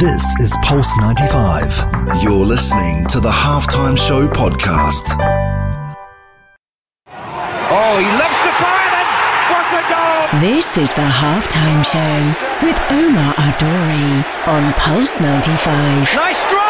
This is Pulse 95. You're listening to the Halftime Show podcast. Oh, he loves to fire then. What a goal! This is the halftime show with Omar Adori on Pulse 95. Nice strike.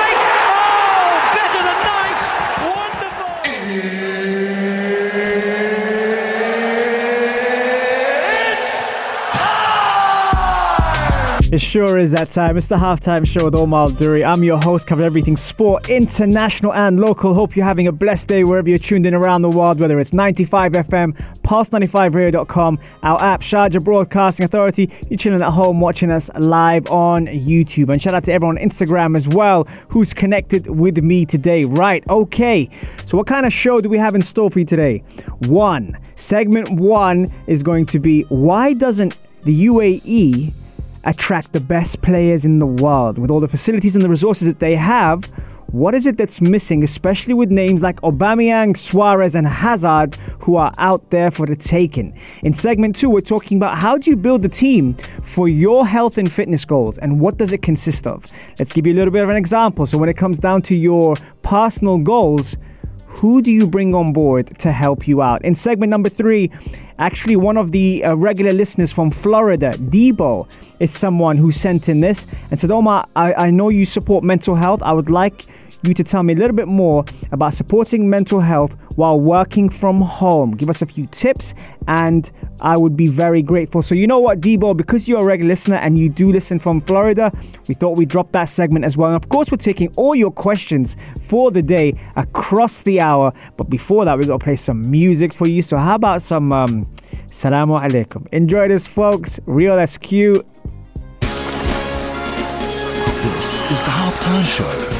It sure is that time. It's the halftime show with Omar Duri. I'm your host, covering everything sport, international and local. Hope you're having a blessed day wherever you're tuned in around the world, whether it's 95 FM, pulse95radio.com, our app, Sharjah Broadcasting Authority. You're chilling at home watching us live on YouTube. And shout out to everyone on Instagram as well who's connected with me today. Right, okay. So, what kind of show do we have in store for you today? One, segment one is going to be why doesn't the UAE attract the best players in the world with all the facilities and the resources that they have. What is it that's missing, especially with names like Aubameyang, Suarez, and Hazard, who are out there for the taking? In segment two, we're talking about how do you build a team for your health and fitness goals, and what does it consist of? Let's give you a little bit of an example. So, when it comes down to your personal goals, who do you bring on board to help you out? In segment number three, actually, one of the uh, regular listeners from Florida, Debo, is someone who sent in this and said, Omar, I, I know you support mental health. I would like you to tell me a little bit more about supporting mental health while working from home. Give us a few tips, and I would be very grateful. So, you know what, Debo, because you're a regular listener and you do listen from Florida, we thought we'd drop that segment as well. And of course, we're taking all your questions for the day across the hour. But before that, we're going to play some music for you. So, how about some um, Salamu Alaikum? Enjoy this, folks. Real SQ. This is the Halftime Show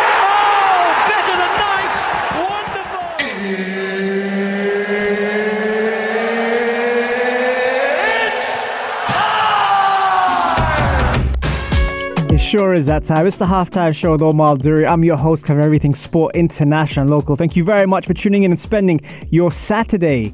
Sure is that time. It's the halftime show with Omar Duri. I'm your host, covering everything sport, international, local. Thank you very much for tuning in and spending your Saturday.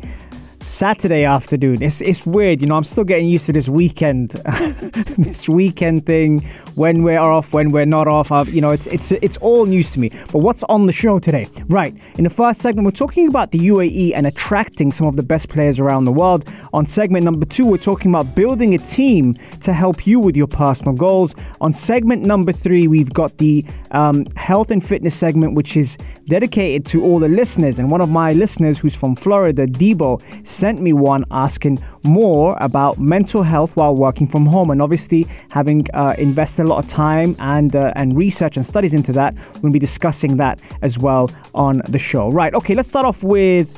Saturday afternoon. It's it's weird, you know. I'm still getting used to this weekend, this weekend thing. When we're off, when we're not off. Uh, you know, it's it's it's all news to me. But what's on the show today? Right. In the first segment, we're talking about the UAE and attracting some of the best players around the world. On segment number two, we're talking about building a team to help you with your personal goals. On segment number three, we've got the um, health and fitness segment, which is dedicated to all the listeners. And one of my listeners, who's from Florida, Debo, sent me one asking more about mental health while working from home. And obviously, having uh, invested a lot of time and uh, and research and studies into that, we'll be discussing that as well on the show. Right. Okay. Let's start off with.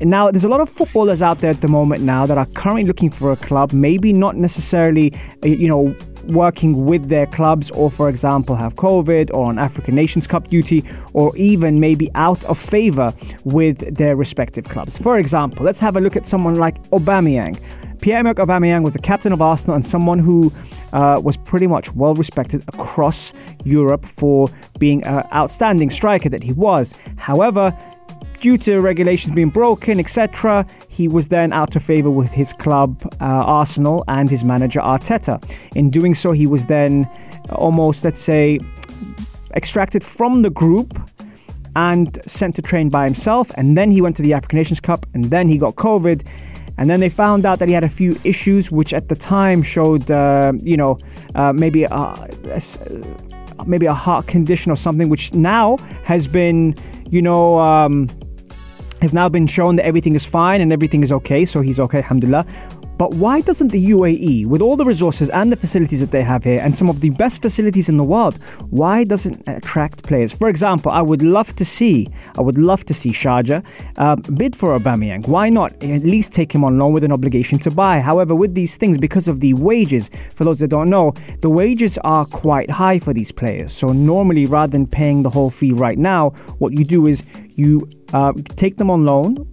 Now, there's a lot of footballers out there at the moment now that are currently looking for a club, maybe not necessarily, uh, you know, working with their clubs, or for example, have COVID or on African Nations Cup duty, or even maybe out of favor with their respective clubs. For example, let's have a look at someone like Aubameyang. Pierre-Emerick Aubameyang was the captain of Arsenal and someone who uh, was pretty much well respected across Europe for being an outstanding striker that he was. However, due to regulations being broken, etc., he was then out of favour with his club, uh, Arsenal, and his manager, Arteta. In doing so, he was then almost, let's say, extracted from the group and sent to train by himself. And then he went to the African Nations Cup, and then he got COVID. And then they found out that he had a few issues, which at the time showed, uh, you know, uh, maybe a, a, maybe a heart condition or something, which now has been, you know, um, has now been shown that everything is fine and everything is okay. So he's okay, alhamdulillah. But why doesn't the UAE, with all the resources and the facilities that they have here, and some of the best facilities in the world, why doesn't attract players? For example, I would love to see, I would love to see Sharjah um, bid for Aubameyang. Why not at least take him on loan with an obligation to buy? However, with these things, because of the wages, for those that don't know, the wages are quite high for these players. So normally, rather than paying the whole fee right now, what you do is you uh, take them on loan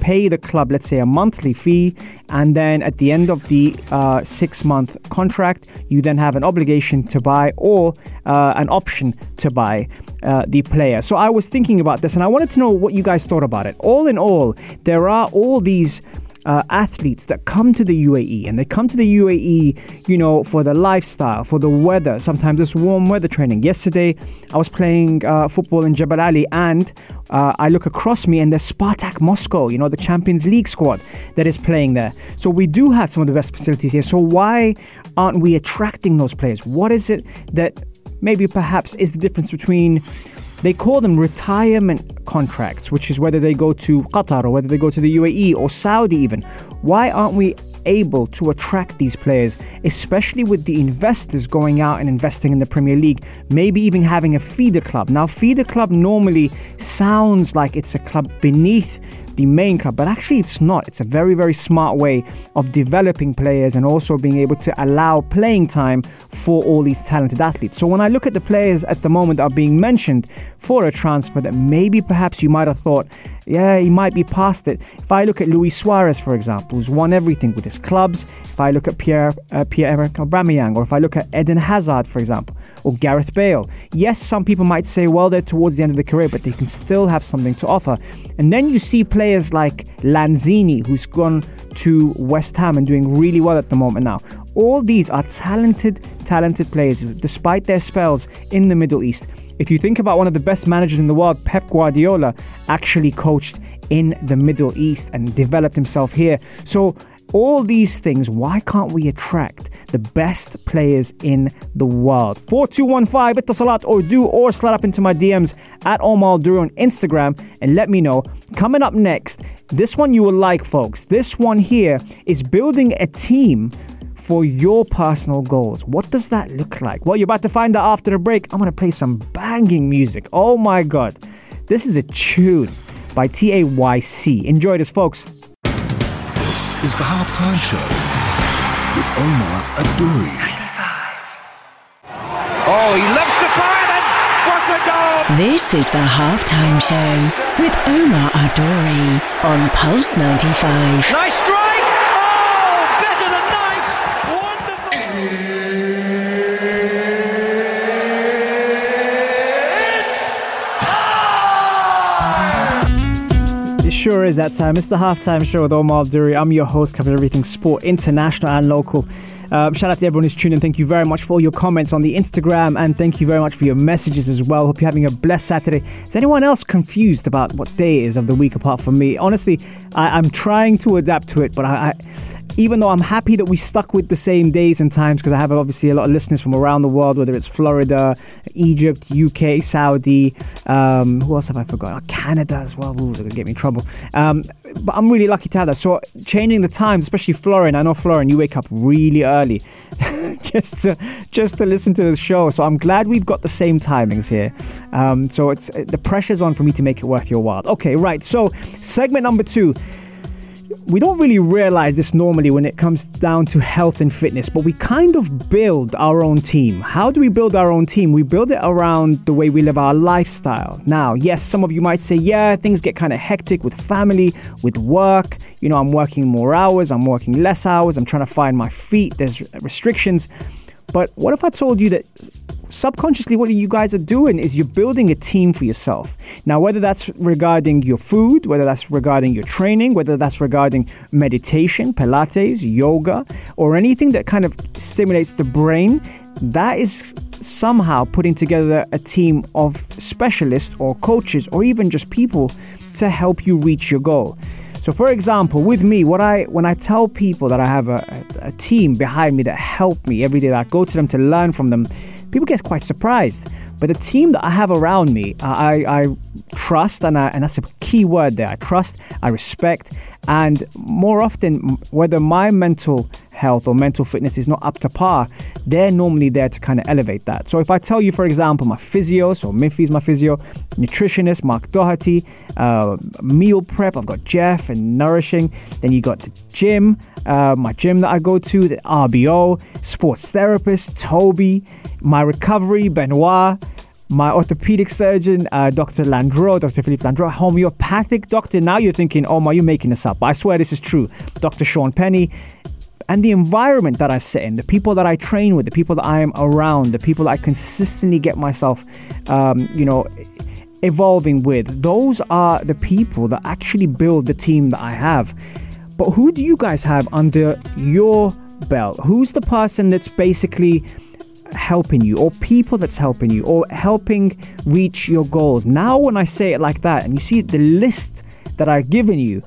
pay the club, let's say, a monthly fee, and then at the end of the uh, six month contract, you then have an obligation to buy or uh, an option to buy uh, the player. So I was thinking about this and I wanted to know what you guys thought about it. All in all, there are all these uh, athletes that come to the UAE and they come to the UAE, you know, for the lifestyle, for the weather. Sometimes it's warm weather training. Yesterday, I was playing uh, football in Jebel Ali and uh, I look across me and there's Spartak Moscow, you know, the Champions League squad that is playing there. So we do have some of the best facilities here. So why aren't we attracting those players? What is it that maybe perhaps is the difference between they call them retirement contracts, which is whether they go to Qatar or whether they go to the UAE or Saudi even. Why aren't we able to attract these players, especially with the investors going out and investing in the Premier League, maybe even having a feeder club. Now, feeder club normally sounds like it's a club beneath the main club, but actually it's not. It's a very, very smart way of developing players and also being able to allow playing time for all these talented athletes. So when I look at the players at the moment that are being mentioned for a transfer that maybe perhaps you might have thought, yeah, he might be past it. If I look at Luis Suarez, for example, who's won everything with his clubs, if I look at Pierre uh, Pierre-Emerick Aubameyang, or if I look at Eden Hazard, for example, or Gareth Bale, yes, some people might say, well, they're towards the end of the career, but they can still have something to offer. And then you see players like Lanzini, who's gone to West Ham and doing really well at the moment now. All these are talented, talented players, despite their spells in the Middle East. If you think about one of the best managers in the world, Pep Guardiola actually coached in the Middle East and developed himself here. So, all these things, why can't we attract the best players in the world? 4215 Etisalat or do or slide up into my DMs at Omar Duru on Instagram and let me know. Coming up next, this one you will like, folks. This one here is building a team for your personal goals. What does that look like? Well, you're about to find out after the break. I'm going to play some banging music. Oh my God. This is a tune by TAYC. Enjoy this, folks. This is the halftime show with Omar Adouri. Oh, he loves the fire then. What a goal! This is the halftime show with Omar Adouri on Pulse 95. Nice strike! Sure is that time. It's the halftime show with Omar Duri. I'm your host, covering everything sport, international and local. Um, shout out to everyone who's tuned in. Thank you very much for all your comments on the Instagram and thank you very much for your messages as well. Hope you're having a blessed Saturday. Is anyone else confused about what day is of the week apart from me? Honestly, I, I'm trying to adapt to it, but I, I even though I'm happy that we stuck with the same days and times because I have obviously a lot of listeners from around the world, whether it's Florida, Egypt, UK, Saudi, um, who else have I forgotten? Oh, Canada as well. Ooh, they're gonna get me in trouble. Um, but I'm really lucky to have that. So changing the times, especially Florin. I know Florin, you wake up really early just to just to listen to the show. So I'm glad we've got the same timings here. Um, so it's the pressure's on for me to make it worth your while. Okay, right. So segment number two we don't really realize this normally when it comes down to health and fitness, but we kind of build our own team. How do we build our own team? We build it around the way we live our lifestyle. Now, yes, some of you might say, yeah, things get kind of hectic with family, with work. You know, I'm working more hours, I'm working less hours, I'm trying to find my feet, there's restrictions. But what if I told you that subconsciously what you guys are doing is you're building a team for yourself. Now, whether that's regarding your food, whether that's regarding your training, whether that's regarding meditation, Pilates, yoga, or anything that kind of stimulates the brain, that is somehow putting together a team of specialists or coaches or even just people to help you reach your goal. So, for example, with me, what I when I tell people that I have a, a, team behind me that help me every day, that I go to them to learn from them, people get quite surprised. But the team that I have around me, I, I trust, and, I, and that's a key word there. I trust, I respect, and more often, whether my mental health or mental fitness is not up to par, they're normally there to kind of elevate that. So if I tell you, for example, my physio, so Miffy's my physio, nutritionist, Mark Doherty, uh, meal prep, I've got Jeff and Nourishing, then you got the gym, uh, my gym that I go to, the RBO, sports therapist, Toby, my recovery, Benoit, my orthopedic surgeon, uh, Dr. Landreau, Dr. Philippe Landreau, homeopathic doctor. Now you're thinking, oh, are you making this up? I swear this is true. Dr. Sean Penny. And the environment that I sit in, the people that I train with, the people that I am around, the people that I consistently get myself, um, you know, evolving with, those are the people that actually build the team that I have. But who do you guys have under your belt? Who's the person that's basically helping you, or people that's helping you, or helping reach your goals? Now, when I say it like that, and you see the list that I've given you,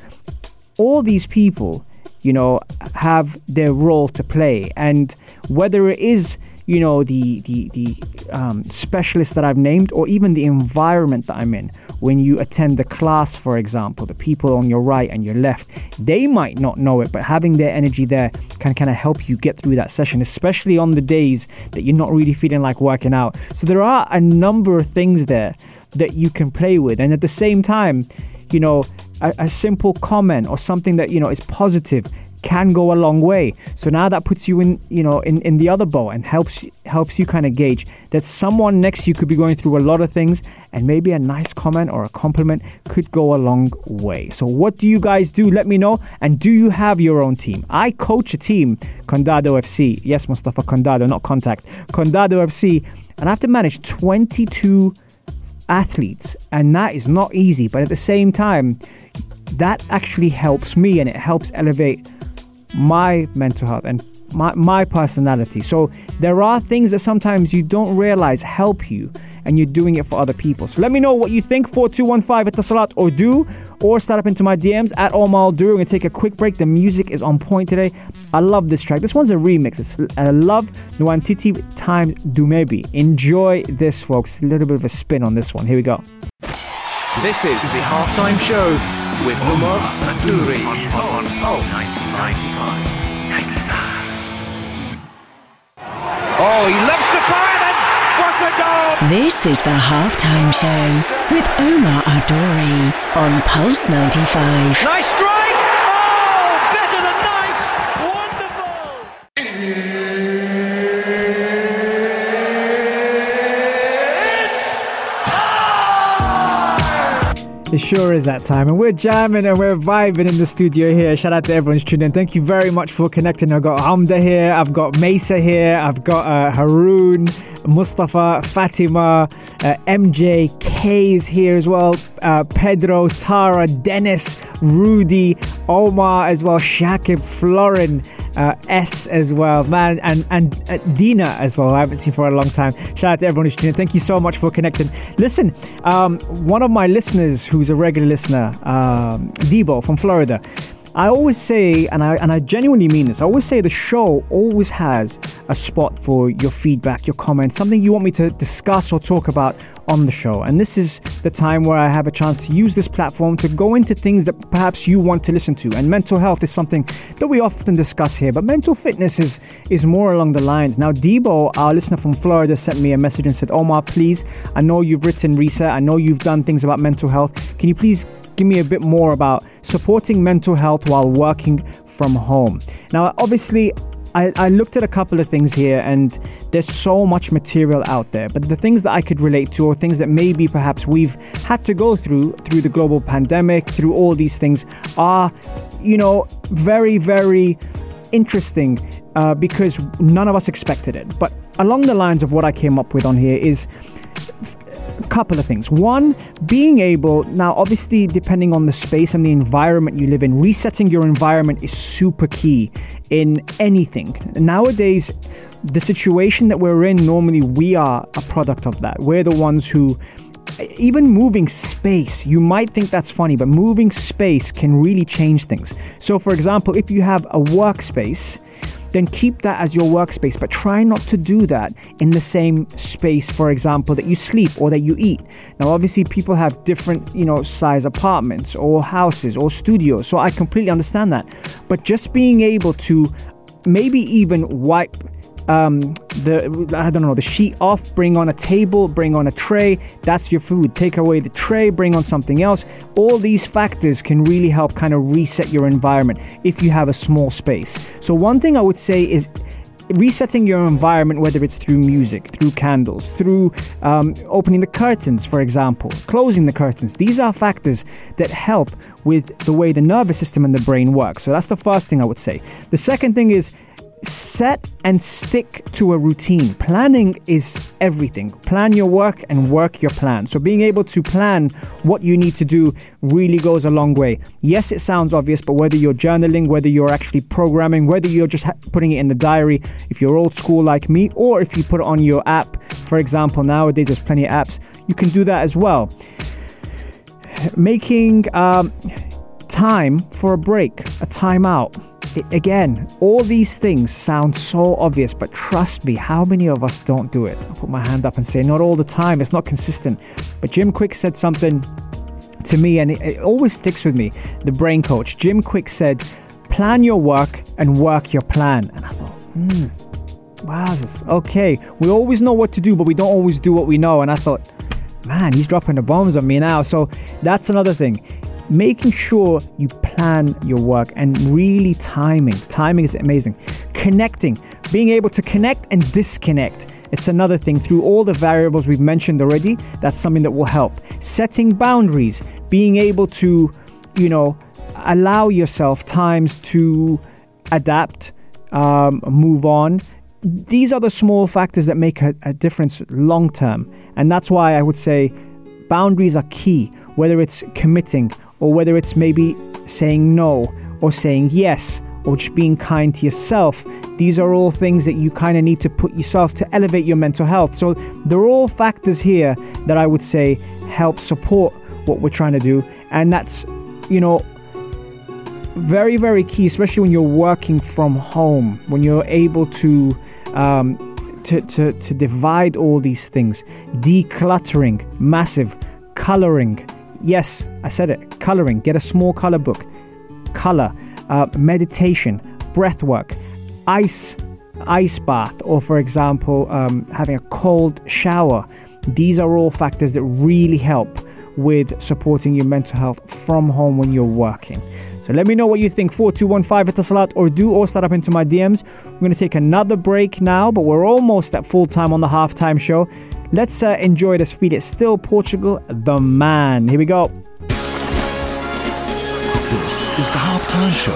all these people, you know, have their role to play. And whether it is you know the the the um, specialists that I've named, or even the environment that I'm in. When you attend the class, for example, the people on your right and your left, they might not know it, but having their energy there can kind of help you get through that session, especially on the days that you're not really feeling like working out. So there are a number of things there that you can play with, and at the same time, you know, a, a simple comment or something that you know is positive can go a long way. So now that puts you in, you know, in, in the other boat and helps helps you kind of gauge that someone next to you could be going through a lot of things and maybe a nice comment or a compliment could go a long way. So what do you guys do? Let me know. And do you have your own team? I coach a team, Condado FC. Yes, Mustafa Condado, not contact. Condado FC. And I have to manage 22 athletes. And that is not easy. But at the same time, that actually helps me and it helps elevate my mental health and my, my personality. So there are things that sometimes you don't realize help you and you're doing it for other people. So let me know what you think. 4215 Etisalat or do or start up into my DMs at Omar Do. We're gonna take a quick break. The music is on point today. I love this track. This one's a remix. It's I love Nwantiti times Dumebi. Enjoy this, folks. A little bit of a spin on this one. Here we go. This is the halftime show with Umar Duri on, on, on, oh, 95. 95. Oh, he loves the fire then! What a goal! This is the halftime show with Omar Adori on Pulse 95. Nice strike! It sure is that time, and we're jamming and we're vibing in the studio here. Shout out to everyone's tuning in. Thank you very much for connecting. I've got Hamda here, I've got Mesa here, I've got uh, Haroon, Mustafa, Fatima, uh, MJ, K is here as well, uh, Pedro, Tara, Dennis, Rudy, Omar as well, Shakib, Florin, uh, S as well, man, and and uh, Dina as well. I haven't seen for a long time. Shout out to everyone who's tuning in. Thank you so much for connecting. Listen, um, one of my listeners who's a regular listener, um, Debo from Florida. I always say, and I and I genuinely mean this. I always say the show always has a spot for your feedback, your comments, something you want me to discuss or talk about on the show. And this is the time where I have a chance to use this platform to go into things that perhaps you want to listen to. And mental health is something that we often discuss here, but mental fitness is is more along the lines. Now, Debo, our listener from Florida, sent me a message and said, "Omar, please, I know you've written research, I know you've done things about mental health. Can you please?" give me a bit more about supporting mental health while working from home. Now, obviously, I, I, looked at a couple of things here, and there's so much material out there. But the things that I could relate to, or things that maybe perhaps we've had to go through through the global pandemic, through all these things, are, you know, very, very interesting uh, because none of us expected it. But along the lines of what I came up with on here is a couple of things. One, being able, now obviously, depending on the space and the environment you live in, resetting your environment is super key in anything. Nowadays, the situation that we're in, normally we are a product of that. We're the ones who even moving space, you might think that's funny, but moving space can really change things. So, for example, if you have a workspace, then keep that as your workspace, but try not to do that in the same space, for example, that you sleep or that you eat. Now, obviously, people have different, you know, size apartments or houses or studios, so I completely understand that. But just being able to maybe even wipe um, the I don't know the sheet off, bring on a table, bring on a tray. That's your food. Take away the tray, bring on something else. All these factors can really help kind of reset your environment if you have a small space. So one thing I would say is resetting your environment, whether it's through music, through candles, through um, opening the curtains, for example, closing the curtains. These are factors that help with the way the nervous system and the brain work. So that's the first thing I would say. The second thing is set and stick to a routine. Planning is everything. Plan your work and work your plan. So, being able to plan what you need to do really goes a long way. Yes, it sounds obvious, but whether you're journaling, whether you're actually programming, whether you're just putting it in the diary, if you're old school like me, or if you put it on your app, for example, nowadays there's plenty of apps, you can do that as well. Making um, time for a break, a timeout again, all these things sound so obvious, but trust me, how many of us don't do it? I'll put my hand up and say, not all the time, it's not consistent. But Jim Kwik said something to me, and it, it always sticks with me. The brain coach, Jim Kwik said, plan your work and work your plan. And I thought, hmm, wow, okay. We always know what to do, but we don't always do what we know. And I thought, man, he's dropping the bombs on me now. So that's another thing making sure you plan your work and really timing. Timing is amazing. Connecting, being able to connect and disconnect. It's another thing through all the variables we've mentioned already. That's something that will help. Setting boundaries, being able to, you know, allow yourself times to adapt, um, move on. These are the small factors that make a, a difference long term. And that's why I would say boundaries are key, whether it's committing or whether it's maybe saying no or saying yes or just being kind to yourself. These are all things that you kind of need to put yourself to elevate your mental health. So they're all factors here that I would say help support what we're trying to do. And that's, you know, very, very key, especially when you're working from home, when you're able to. Um, to, to, to divide all these things, decluttering, massive, coloring, Yes, I said it. Coloring. Get a small color book. Color. Uh, meditation. Breath work. Ice. Ice bath. Or, for example, um, having a cold shower. These are all factors that really help with supporting your mental health from home when you're working. So let me know what you think. 4215 Etisalat or do or start up into my DMs. We're going to take another break now, but we're almost at full time on the halftime show. Let's uh, enjoy this feed. It's still Portugal, the man. Here we go. This is the halftime show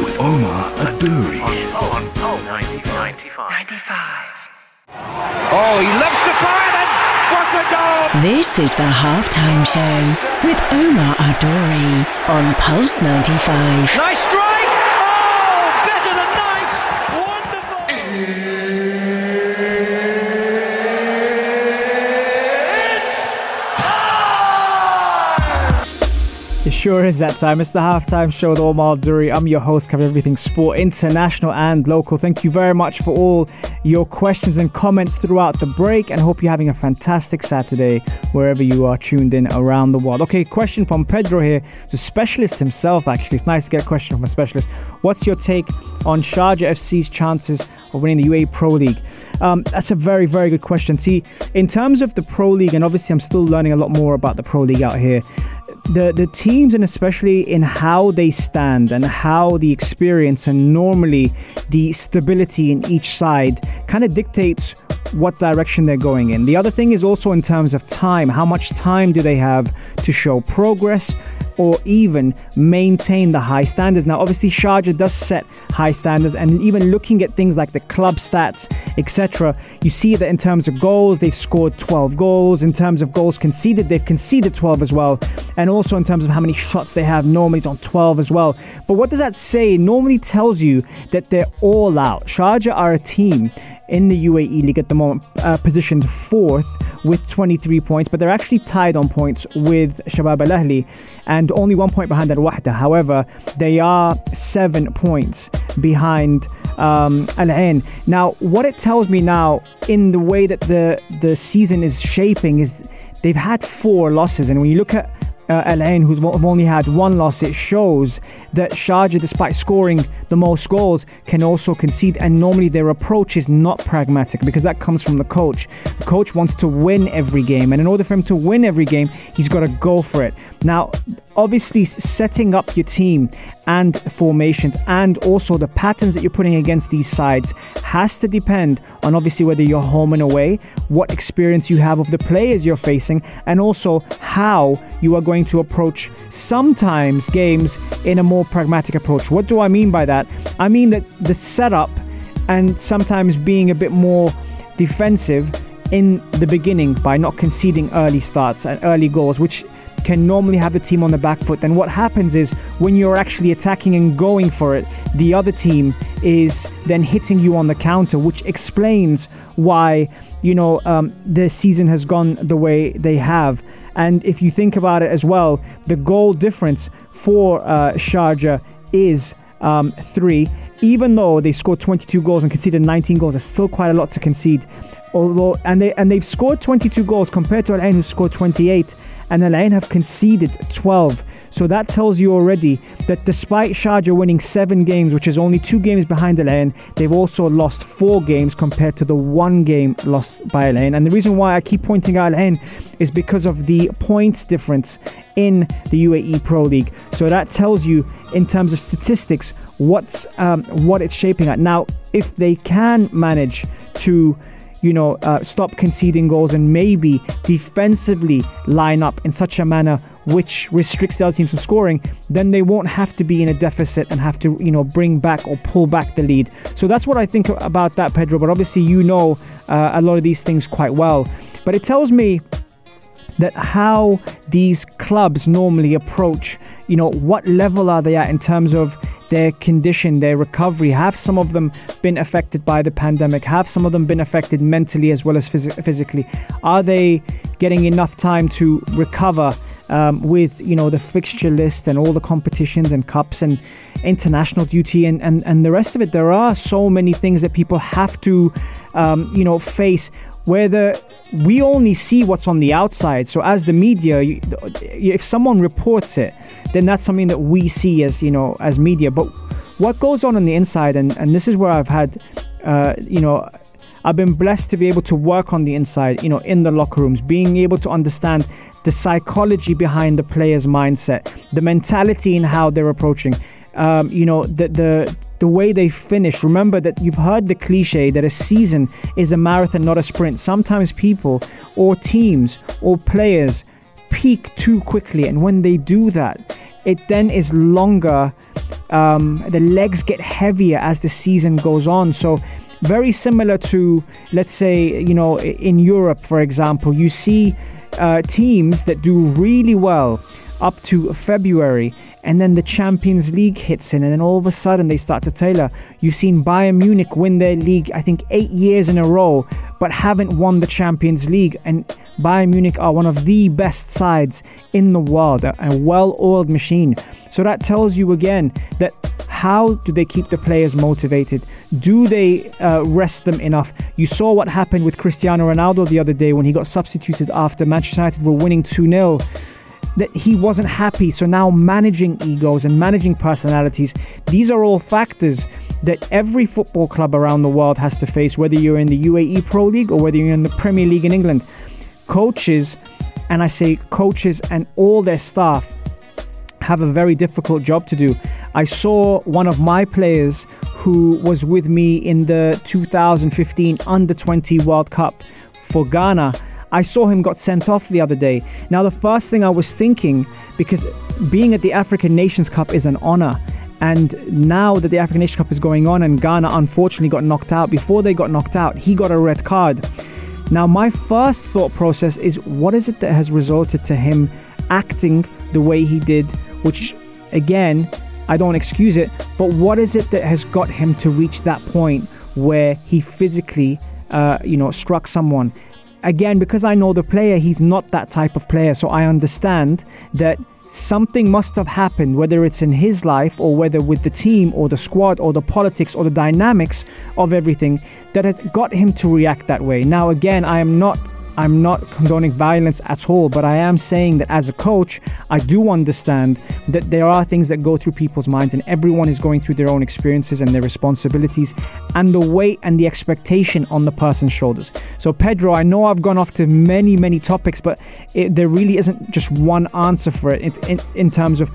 with Omar Adouri. On, on, on 95. 95. Oh, he loves the fire then. What a goal! This is the halftime show with Omar Adori on Pulse 95. Nice strike! Sure is that time. It's the halftime show with Omar Duri. I'm your host, covering everything sport, international and local. Thank you very much for all your questions and comments throughout the break, and hope you're having a fantastic Saturday wherever you are tuned in around the world. Okay, question from Pedro here, the specialist himself. Actually, it's nice to get a question from a specialist. What's your take on Sharjah FC's chances of winning the UAE Pro League? Um, that's a very, very good question. See, in terms of the Pro League, and obviously I'm still learning a lot more about the Pro League out here the the teams and especially in how they stand and how the experience and normally the stability in each side kind of dictates what direction they're going in. The other thing is also in terms of time. How much time do they have to show progress or even maintain the high standards? Now, obviously, Sharjah does set high standards, and even looking at things like the club stats, etc., you see that in terms of goals, they've scored 12 goals. In terms of goals conceded, they've conceded 12 as well. And also in terms of how many shots they have, normally it's on 12 as well. But what does that say? It normally tells you that they're all out. Sharjah are a team in the UAE League at the moment, uh, positioned fourth with 23 points, but they're actually tied on points with Shabab Al Ahli and only one point behind Al Wahda. However, they are seven points behind um, Al Ain. Now, what it tells me now in the way that the, the season is shaping is they've had four losses, and when you look at uh, Al Ain, who's only had one loss, it shows that Sharjah, despite scoring the most goals, can also concede. And normally their approach is not pragmatic because that comes from the coach. The coach wants to win every game. And in order for him to win every game, he's got to go for it. Now, obviously, setting up your team and formations and also the patterns that you're putting against these sides has to depend on obviously whether you're home and away, what experience you have of the players you're facing, and also how you are going to approach sometimes games in a more pragmatic approach. What do I mean by that? I mean that the setup and sometimes being a bit more defensive in the beginning by not conceding early starts and early goals, which can normally have the team on the back foot. Then what happens is when you're actually attacking and going for it, the other team is then hitting you on the counter, which explains why you know um, the season has gone the way they have. And if you think about it as well, the goal difference for uh, Sharjah is um, three. Even though they scored 22 goals and conceded 19 goals, there's still quite a lot to concede. Although, and they and they've scored 22 goals compared to Al Ain who scored 28, and Al Ain have conceded 12. So that tells you already that despite Sharjah winning seven games, which is only two games behind Al Ain, they've also lost four games compared to the one game lost by Al Ain. And the reason why I keep pointing out Al Ain is because of the points difference in the UAE Pro League. So that tells you, in terms of statistics, what's um, what it's shaping at. Now, if they can manage to you know, uh, stop conceding goals and maybe defensively line up in such a manner which restricts the other teams from scoring, then they won't have to be in a deficit and have to, you know, bring back or pull back the lead. So that's what I think about that, Pedro. But obviously, you know uh, a lot of these things quite well. But it tells me that how these clubs normally approach, you know, what level are they at in terms of their condition, their recovery? Have some of them been affected by the pandemic? Have some of them been affected mentally as well as phys- physically? Are they getting enough time to recover um, with you know the fixture list and all the competitions and cups and international duty and, and, and the rest of it? There are so many things that people have to um, you know face where the we only see what's on the outside. So as the media, if someone reports it, then that's something that we see as you know as media. But what goes on on the inside, and and this is where I've had, uh, you know. I've been blessed to be able to work on the inside, you know, in the locker rooms, being able to understand the psychology behind the player's mindset, the mentality in how they're approaching. Um, you know, the, the the way they finish. Remember that you've heard the cliche that a season is a marathon, not a sprint. Sometimes people or teams or players peak too quickly, and when they do that, it then is longer. Um, the legs get heavier as the season goes on. So, very similar to, let's say, you know, in Europe, for example, you see uh, teams that do really well up to February and then the Champions League hits in, and then all of a sudden they start to tailor. You've seen Bayern Munich win their league, I think, eight years in a row, but haven't won the Champions League. And Bayern Munich are one of the best sides in the world, a, well oiled machine. So that tells you again that how do they keep the players motivated? Do they uh, rest them enough? You saw what happened with Cristiano Ronaldo the other day when he got substituted after Manchester United were winning 2 0 that he wasn't happy. So now managing egos and managing personalities, these are all factors that every football club around the world has to face, whether you're in the UAE Pro League or whether you're in the Premier League in England. Coaches, and I say coaches and all their staff, have a very difficult job to do. I saw one of my players who was with me in the 2015 Under 20 World Cup for Ghana I saw him got sent off the other day. Now, the first thing I was thinking, because being at the African Nations Cup is an honor, and now that the African Nations Cup is going on and Ghana unfortunately got knocked out, before they got knocked out, he got a red card. Now, my first thought process is what is it that has resulted to him acting the way he did, which again, I don't excuse it, but what is it that has got him to reach that point where he physically, uh, you know, struck someone? Again, because I know the player, he's not that type of player. So I understand that something must have happened, whether it's in his life or whether with the team or the squad or the politics or the dynamics of everything that has got him to react that way. Now, again, I am not. I'm not condoning violence at all, but I am saying that as a coach, I do understand that there are things that go through people's minds, and everyone is going through their own experiences and their responsibilities, and the weight and the expectation on the person's shoulders. So, Pedro, I know I've gone off to many, many topics, but it, there really isn't just one answer for it in, in, in terms of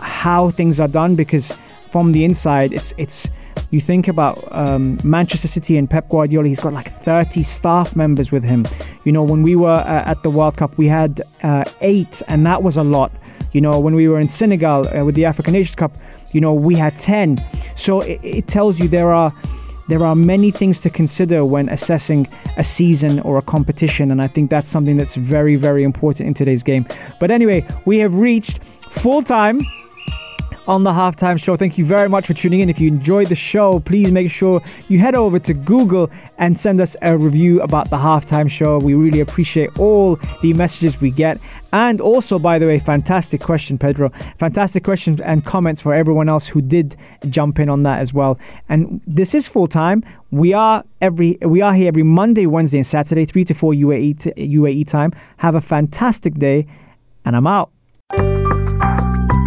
how things are done because from the inside, it's it's you think about um, Manchester City and Pep Guardiola, he's got like 30 staff members with him. You know, when we were uh, at the World Cup, we had uh, eight, and that was a lot. You know, when we were in Senegal uh, with the African Nations Cup, you know, we had 10. So it, it tells you there are there are many things to consider when assessing a season or a competition, and I think that's something that's very, very important in today's game. But anyway, we have reached full time on the halftime show. Thank you very much for tuning in. If you enjoyed the show, please make sure you head over to Google and send us a review about the halftime show. We really appreciate all the messages we get. And also, by the way, fantastic question, Pedro. Fantastic questions and comments for everyone else who did jump in on that as well. And this is full time. We are every we are here every Monday, Wednesday, and Saturday, three to four UAE UAE time. Have a fantastic day, and I'm out.